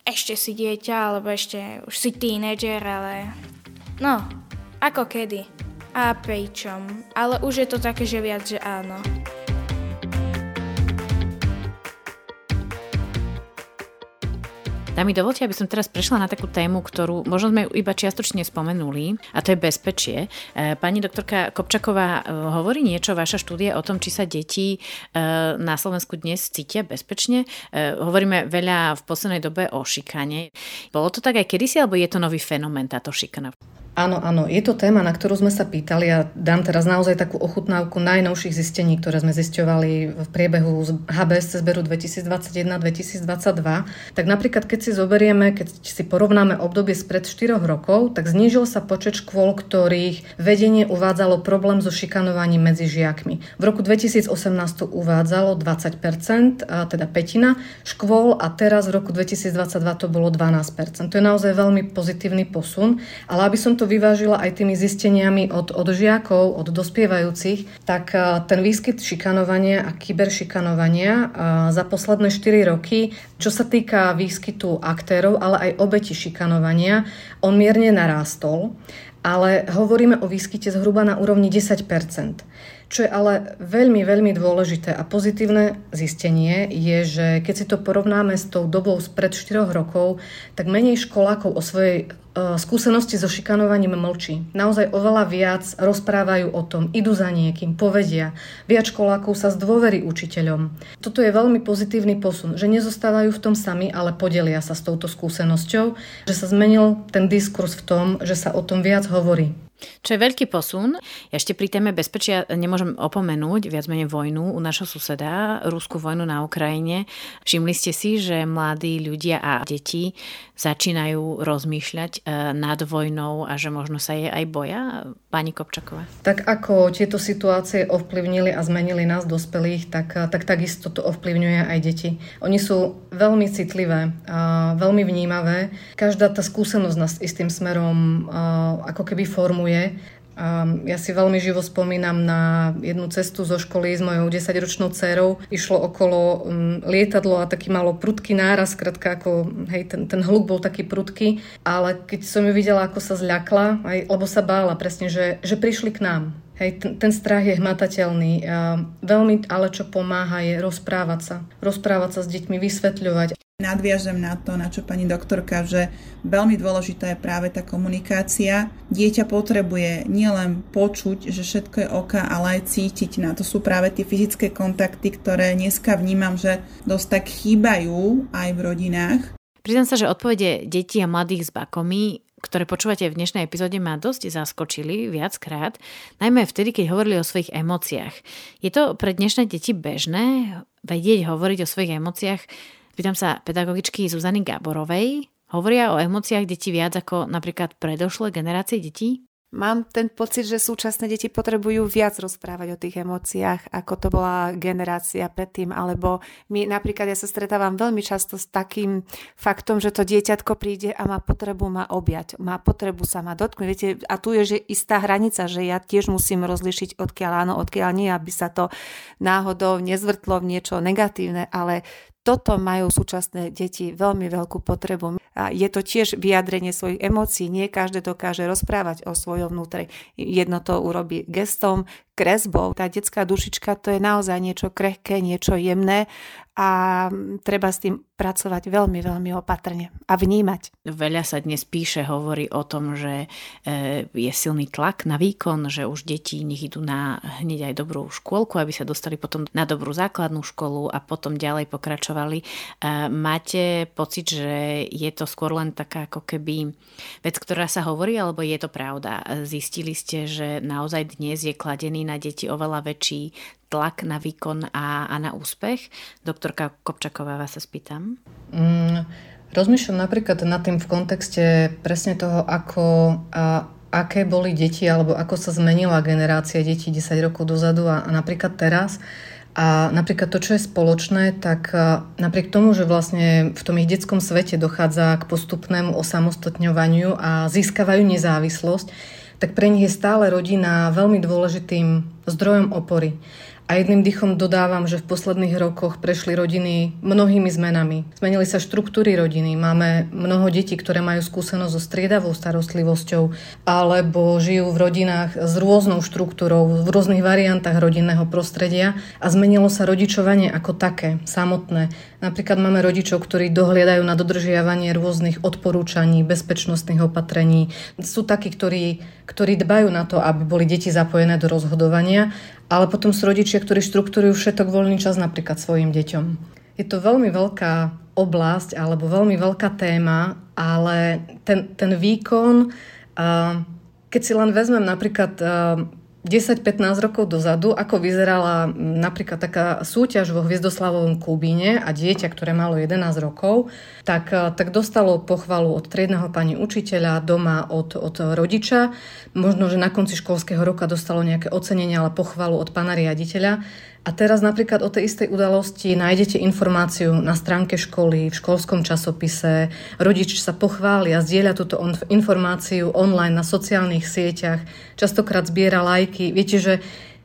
ešte si dieťa, alebo ešte už si tínedžer, ale no, ako kedy a pričom. Ale už je to také, že viac, že áno. Dámy, dovolte, aby som teraz prešla na takú tému, ktorú možno sme iba čiastočne spomenuli, a to je bezpečie. E, pani doktorka Kopčaková e, hovorí niečo, vaša štúdia o tom, či sa deti e, na Slovensku dnes cítia bezpečne. Hovoríme veľa v poslednej dobe o šikane. Bolo to tak aj kedysi, alebo je to nový fenomén táto šikana? Áno, áno, je to téma, na ktorú sme sa pýtali a dám teraz naozaj takú ochutnávku najnovších zistení, ktoré sme zisťovali v priebehu HBS zberu 2021-2022. Tak napríklad, keď si zoberieme, keď si porovnáme obdobie spred 4 rokov, tak znížil sa počet škôl, ktorých vedenie uvádzalo problém so šikanovaním medzi žiakmi. V roku 2018 to uvádzalo 20%, a teda petina škôl a teraz v roku 2022 to bolo 12%. To je naozaj veľmi pozitívny posun, ale aby som to vyvážila aj tými zisteniami od, od žiakov, od dospievajúcich, tak e, ten výskyt šikanovania a kyberšikanovania e, za posledné 4 roky, čo sa týka výskytu aktérov, ale aj obeti šikanovania, on mierne narástol, ale hovoríme o výskyte zhruba na úrovni 10% čo je ale veľmi, veľmi dôležité a pozitívne zistenie je, že keď si to porovnáme s tou dobou spred 4 rokov, tak menej školákov o svojej skúsenosti so šikanovaním mlčí. Naozaj oveľa viac rozprávajú o tom, idú za niekým, povedia. Viac školákov sa zdôverí učiteľom. Toto je veľmi pozitívny posun, že nezostávajú v tom sami, ale podelia sa s touto skúsenosťou, že sa zmenil ten diskurs v tom, že sa o tom viac hovorí. Čo je veľký posun. Ešte pri téme bezpečia nemôžem opomenúť viac menej vojnu u našho suseda, rúskú vojnu na Ukrajine. Všimli ste si, že mladí ľudia a deti začínajú rozmýšľať e, nad vojnou a že možno sa je aj boja? Pani Kopčaková. Tak ako tieto situácie ovplyvnili a zmenili nás dospelých, tak, tak takisto to ovplyvňuje aj deti. Oni sú veľmi citlivé, a veľmi vnímavé. Každá tá skúsenosť nás istým smerom ako keby formuje Ja si veľmi živo spomínam na jednu cestu zo školy s mojou 10-ročnou dcerou. Išlo okolo um, lietadlo a taký malo prudký náraz, kratka ako, hej, ten, ten hluk bol taký prudký, ale keď som ju videla, ako sa zľakla, aj, lebo sa bála presne, že, že prišli k nám. Hej, ten, ten strach je hmatateľný. A veľmi ale čo pomáha je rozprávať sa. Rozprávať sa s deťmi, vysvetľovať. Nadviažem na to, na čo pani doktorka, že veľmi dôležitá je práve tá komunikácia. Dieťa potrebuje nielen počuť, že všetko je oka, ale aj cítiť. Na to sú práve tie fyzické kontakty, ktoré dneska vnímam, že dosť tak chýbajú aj v rodinách. Priznám sa, že odpovede detí a mladých s bakomi ktoré počúvate v dnešnej epizóde, ma dosť zaskočili viackrát, najmä vtedy, keď hovorili o svojich emóciách. Je to pre dnešné deti bežné vedieť hovoriť o svojich emóciách Pýtam sa pedagogičky Zuzany Gáborovej. Hovoria o emóciách detí viac ako napríklad predošlé generácie detí? Mám ten pocit, že súčasné deti potrebujú viac rozprávať o tých emóciách, ako to bola generácia predtým, alebo my napríklad ja sa stretávam veľmi často s takým faktom, že to dieťatko príde a má potrebu ma objať, má potrebu sa ma dotknúť. Viete, a tu je že istá hranica, že ja tiež musím rozlišiť odkiaľ áno, odkiaľ nie, aby sa to náhodou nezvrtlo v niečo negatívne, ale toto majú súčasné deti veľmi veľkú potrebu. A je to tiež vyjadrenie svojich emócií. Nie každé dokáže rozprávať o svojom vnútre. Jedno to urobí gestom, kresbou. Tá detská dušička to je naozaj niečo krehké, niečo jemné a treba s tým pracovať veľmi, veľmi opatrne a vnímať. Veľa sa dnes píše, hovorí o tom, že e, je silný tlak na výkon, že už deti nech idú na hneď aj dobrú škôlku, aby sa dostali potom na dobrú základnú školu a potom ďalej pokračovali. E, máte pocit, že je to skôr len taká ako keby vec, ktorá sa hovorí, alebo je to pravda? Zistili ste, že naozaj dnes je kladený na deti oveľa väčší tlak na výkon a, a na úspech. Doktorka Kopčaková vás sa spýtam. Mm, rozmýšľam napríklad nad tým v kontexte presne toho, ako a, aké boli deti alebo ako sa zmenila generácia detí 10 rokov dozadu a, a napríklad teraz. A napríklad to, čo je spoločné, tak napriek tomu, že vlastne v tom ich detskom svete dochádza k postupnému osamostatňovaniu a získavajú nezávislosť, tak pre nich je stále rodina veľmi dôležitým zdrojom opory. A jedným dychom dodávam, že v posledných rokoch prešli rodiny mnohými zmenami. Zmenili sa štruktúry rodiny. Máme mnoho detí, ktoré majú skúsenosť so striedavou starostlivosťou alebo žijú v rodinách s rôznou štruktúrou, v rôznych variantách rodinného prostredia a zmenilo sa rodičovanie ako také, samotné. Napríklad máme rodičov, ktorí dohliadajú na dodržiavanie rôznych odporúčaní, bezpečnostných opatrení. Sú takí, ktorí, ktorí dbajú na to, aby boli deti zapojené do rozhodovania ale potom sú rodičia, ktorí štruktúrujú všetok voľný čas napríklad svojim deťom. Je to veľmi veľká oblasť alebo veľmi veľká téma, ale ten, ten výkon, keď si len vezmem napríklad 10-15 rokov dozadu, ako vyzerala napríklad taká súťaž vo Hviezdoslavovom Kubíne a dieťa, ktoré malo 11 rokov, tak, tak dostalo pochvalu od triedneho pani učiteľa, doma od, od rodiča. Možno, že na konci školského roka dostalo nejaké ocenenie, ale pochvalu od pána riaditeľa. A teraz napríklad o tej istej udalosti nájdete informáciu na stránke školy, v školskom časopise. Rodič sa pochváli a zdieľa túto informáciu online na sociálnych sieťach. Častokrát zbiera lajky. Viete, že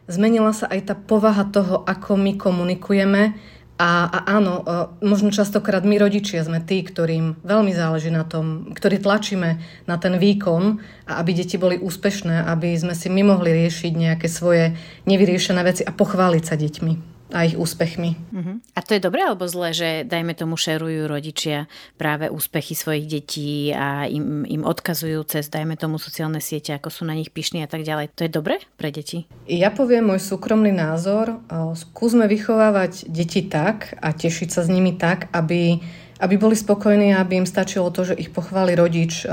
zmenila sa aj tá povaha toho, ako my komunikujeme a, a áno, e, možno častokrát my rodičia sme tí, ktorým veľmi záleží na tom, ktorí tlačíme na ten výkon a aby deti boli úspešné, aby sme si my mohli riešiť nejaké svoje nevyriešené veci a pochváliť sa deťmi a ich úspechmi. Uh-huh. A to je dobré alebo zlé, že dajme tomu šerujú rodičia práve úspechy svojich detí a im, im odkazujú cez, dajme tomu, sociálne siete, ako sú na nich pyšní a tak ďalej. To je dobré pre deti? Ja poviem môj súkromný názor. Skúsme vychovávať deti tak a tešiť sa s nimi tak, aby aby boli spokojní, aby im stačilo to, že ich pochváli rodič,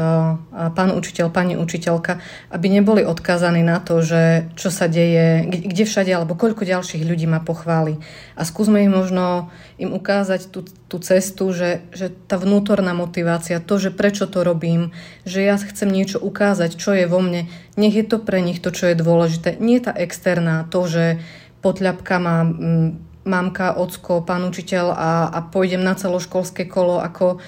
pán učiteľ, pani učiteľka, aby neboli odkázaní na to, že čo sa deje, kde všade, alebo koľko ďalších ľudí ma pochváli. A skúsme im možno im ukázať tú, tú cestu, že, že tá vnútorná motivácia, to, že prečo to robím, že ja chcem niečo ukázať, čo je vo mne, nech je to pre nich to, čo je dôležité. Nie tá externá, to, že potľapka má mamka, ocko, pán učiteľ a, a pôjdem na celoškolské kolo, ako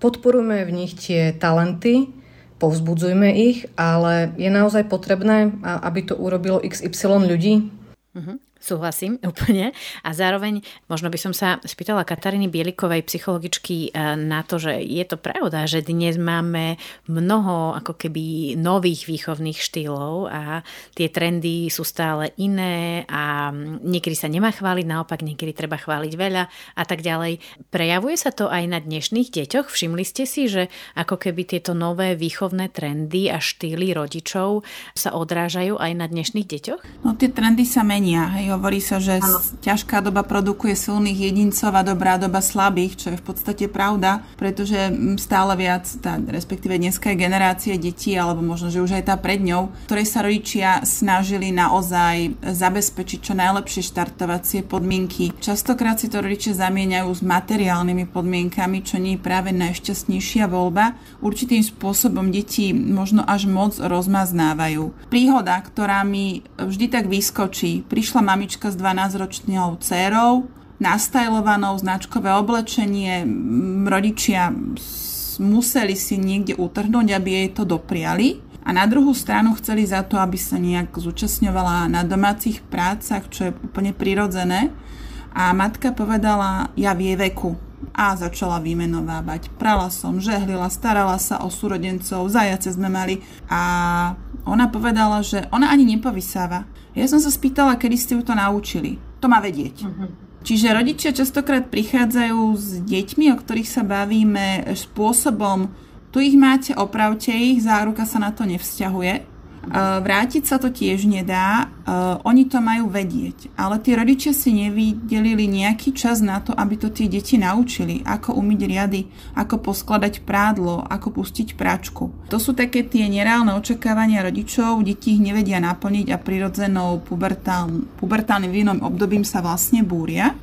podporujeme v nich tie talenty, povzbudzujme ich, ale je naozaj potrebné, aby to urobilo XY ľudí? Uh-huh. Súhlasím *laughs* úplne. A zároveň možno by som sa spýtala Kataríny Bielikovej, psychologičky, e, na to, že je to pravda, že dnes máme mnoho ako keby nových výchovných štýlov a tie trendy sú stále iné a niekedy sa nemá chváliť, naopak niekedy treba chváliť veľa a tak ďalej. Prejavuje sa to aj na dnešných deťoch? Všimli ste si, že ako keby tieto nové výchovné trendy a štýly rodičov sa odrážajú aj na dnešných deťoch? No tie trendy sa menia. Hej Hovorí sa, že ano. ťažká doba produkuje silných jedincov a dobrá doba slabých, čo je v podstate pravda, pretože stále viac, tá, respektíve dneska je generácie detí, alebo možno, že už aj tá pred ňou, ktorej sa rodičia snažili naozaj zabezpečiť čo najlepšie štartovacie podmienky. Častokrát si to rodičia zamieňajú s materiálnymi podmienkami, čo nie je práve najšťastnejšia voľba. Určitým spôsobom deti možno až moc rozmaznávajú. Príhoda, ktorá mi vždy tak vyskočí, prišla mami mamička s 12-ročnou dcérou, nastajlovanou značkové oblečenie, rodičia museli si niekde utrhnúť, aby jej to dopriali. A na druhú stranu chceli za to, aby sa nejak zúčastňovala na domácich prácach, čo je úplne prirodzené. A matka povedala, ja v jej veku. A začala vymenovávať. Prala som, žehlila, starala sa o súrodencov, zajace sme mali. A ona povedala, že ona ani nepovysáva. Ja som sa spýtala, kedy ste ju to naučili. To má vedieť. Uh-huh. Čiže rodičia častokrát prichádzajú s deťmi, o ktorých sa bavíme spôsobom, tu ich máte, opravte ich, záruka sa na to nevzťahuje Vrátiť sa to tiež nedá, oni to majú vedieť, ale tí rodičia si nevydelili nejaký čas na to, aby to tie deti naučili, ako umyť riady, ako poskladať prádlo, ako pustiť pračku. To sú také tie nereálne očakávania rodičov, deti ich nevedia naplniť a prirodzenou pubertál, pubertálnym výnom obdobím sa vlastne búria.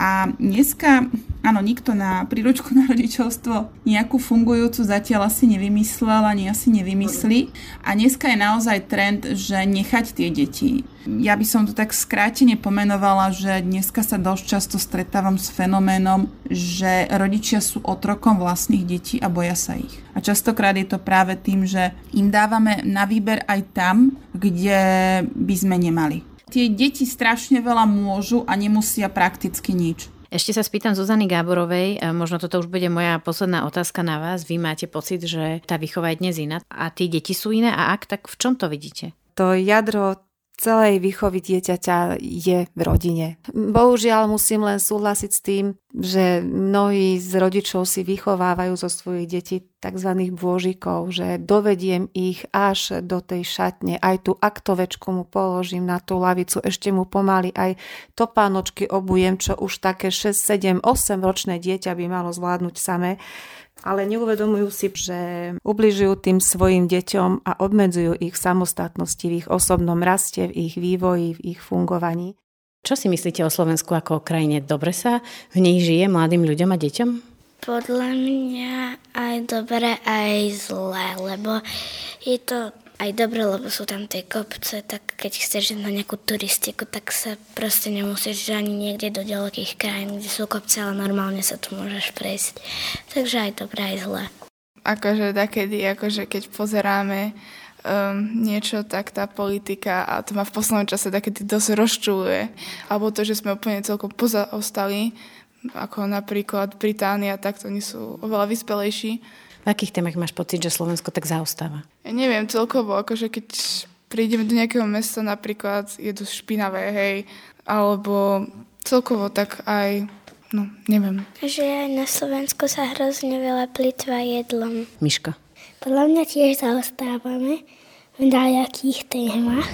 A dneska, áno, nikto na príručku na rodičovstvo nejakú fungujúcu zatiaľ asi nevymyslel, ani asi nevymyslí. A dneska je naozaj trend, že nechať tie deti. Ja by som to tak skrátene pomenovala, že dneska sa dosť často stretávam s fenoménom, že rodičia sú otrokom vlastných detí a boja sa ich. A častokrát je to práve tým, že im dávame na výber aj tam, kde by sme nemali tie deti strašne veľa môžu a nemusia prakticky nič. Ešte sa spýtam Zuzany Gáborovej, e, možno toto už bude moja posledná otázka na vás. Vy máte pocit, že tá výchova je dnes iná a tí deti sú iné a ak, tak v čom to vidíte? To jadro celej výchovy dieťaťa je v rodine. Bohužiaľ musím len súhlasiť s tým, že mnohí z rodičov si vychovávajú zo svojich detí tzv. bôžikov, že dovediem ich až do tej šatne, aj tú aktovečku mu položím na tú lavicu, ešte mu pomaly aj topánočky obujem, čo už také 6, 7, 8 ročné dieťa by malo zvládnuť samé ale neuvedomujú si, že ubližujú tým svojim deťom a obmedzujú ich samostatnosti v ich osobnom raste, v ich vývoji, v ich fungovaní. Čo si myslíte o Slovensku ako o krajine? Dobre sa v nej žije mladým ľuďom a deťom? Podľa mňa aj dobre, aj zle, lebo je to aj dobre, lebo sú tam tie kopce, tak keď chceš ísť na nejakú turistiku, tak sa proste nemusíš ani niekde do ďalekých krajín, kde sú kopce, ale normálne sa tu môžeš prejsť. Takže aj dobre, aj zle. Akože takedy, akože keď pozeráme um, niečo, tak tá politika, a to ma v poslednom čase takedy dosť rozčuluje, alebo to, že sme úplne celkom pozaostali, ako napríklad Británia, tak to nie sú oveľa vyspelejší v akých témach máš pocit, že Slovensko tak zaostáva? Ja neviem, celkovo, akože keď prídeme do nejakého mesta napríklad, je dosť špinavé, hej, alebo celkovo tak aj, no, neviem. Že aj na Slovensku sa hrozne veľa plitva jedlom. Miška. Podľa mňa tiež zaostávame v dajakých témach,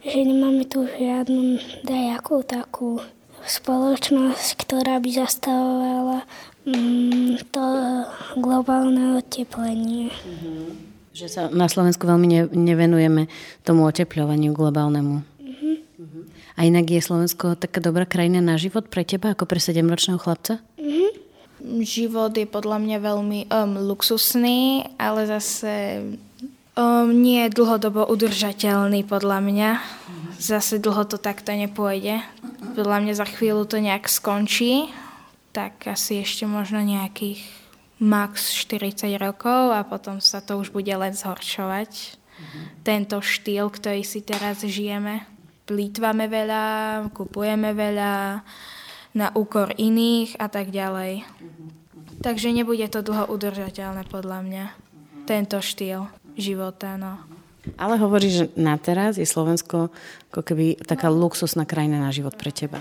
že nemáme tu žiadnu dajakú takú spoločnosť, ktorá by zastavovala Mm, to globálne oteplenie. Mm-hmm. Že sa na Slovensku veľmi ne, nevenujeme tomu otepľovaniu globálnemu. Mm-hmm. A inak je Slovensko taká dobrá krajina na život pre teba ako pre 7-ročného chlapca? Mm-hmm. Život je podľa mňa veľmi um, luxusný, ale zase um, nie je dlhodobo udržateľný podľa mňa. Zase dlho to takto nepôjde. Podľa mňa za chvíľu to nejak skončí tak asi ešte možno nejakých max 40 rokov a potom sa to už bude len zhoršovať. Tento štýl, ktorý si teraz žijeme. Plýtvame veľa, kupujeme veľa na úkor iných a tak ďalej. Mm-hmm. Takže nebude to dlho udržateľné podľa mňa. Mm-hmm. Tento štýl života, no. Ale hovoríš, že na teraz je Slovensko ako keby taká luxusná krajina na život pre teba.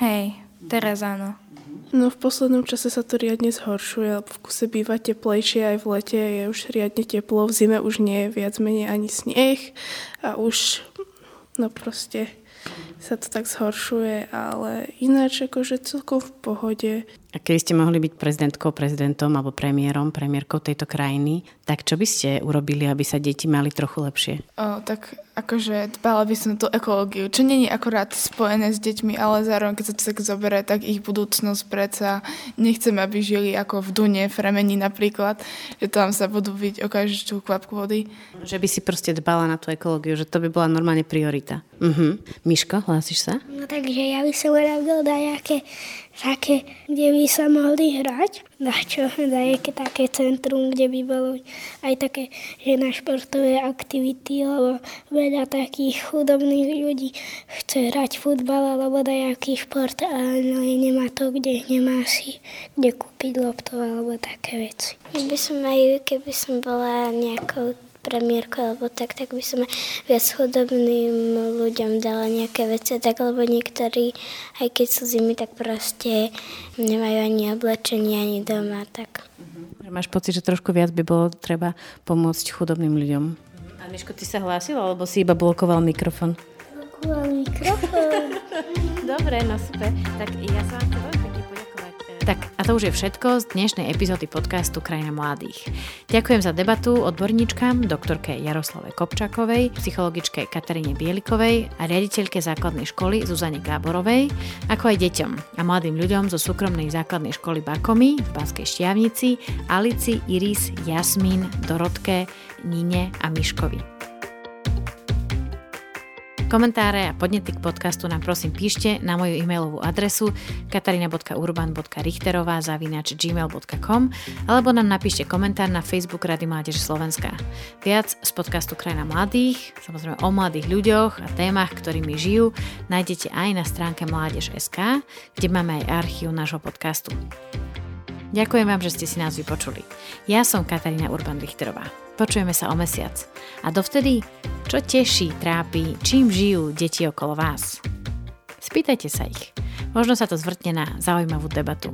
Hej, teraz áno. No v poslednom čase sa to riadne zhoršuje, v kuse býva teplejšie aj v lete, je už riadne teplo, v zime už nie je viac menej ani sneh a už no proste sa to tak zhoršuje, ale ináč akože celkom v pohode. A keby ste mohli byť prezidentkou, prezidentom alebo premiérom, premiérkou tejto krajiny, tak čo by ste urobili, aby sa deti mali trochu lepšie? O, tak akože dbala by som na tú ekológiu, čo není akorát spojené s deťmi, ale zároveň, keď sa to tak zoberie, tak ich budúcnosť predsa nechceme, aby žili ako v Dune, v Remeni napríklad, že tam sa budú byť o každú kvapku vody. Že by si proste dbala na tú ekológiu, že to by bola normálne priorita. Uh-huh. Miško, hlásiš sa? No takže ja by som urobil nejaké také, kde by sa mohli hrať. Na čo? Nejaké také centrum, kde by bolo aj také, že na športové aktivity, lebo veľa takých chudobných ľudí chce hrať futbal alebo nejaký šport a no, nemá to, kde nemá si kde kúpiť loptov alebo také veci. By som aj, keby som bola nejakou premiérku alebo tak, tak by som viac chudobným ľuďom dala nejaké veci, tak lebo niektorí, aj keď sú zimy, tak proste nemajú ani oblečenie, ani doma, tak. Uh-huh. Máš pocit, že trošku viac by bolo treba pomôcť chudobným ľuďom? A Miško, ty sa hlásil, alebo si iba blokoval mikrofon? Blokoval mikrofon. *laughs* Dobre, no super. Tak ja sa vám chcem tak a to už je všetko z dnešnej epizódy podcastu Krajina mladých. Ďakujem za debatu odborníčkam, doktorke Jaroslave Kopčakovej, psychologičke Kataríne Bielikovej a riaditeľke základnej školy Zuzane Gáborovej, ako aj deťom a mladým ľuďom zo súkromnej základnej školy Bakomy v Banskej Štiavnici, Alici, Iris, Jasmín, Dorotke, Nine a Miškovi. Komentáre a podnety k podcastu nám prosím píšte na moju e-mailovú adresu katarina.urban.richterová zavinač gmail.com alebo nám napíšte komentár na Facebook Rady Mládeže Slovenska. Viac z podcastu Krajina mladých, samozrejme o mladých ľuďoch a témach, ktorými žijú, nájdete aj na stránke mládež.sk, kde máme aj archív nášho podcastu. Ďakujem vám, že ste si nás vypočuli. Ja som Katarína Urban-Richterová. Počujeme sa o mesiac. A dovtedy, čo teší, trápi, čím žijú deti okolo vás? Spýtajte sa ich. Možno sa to zvrtne na zaujímavú debatu.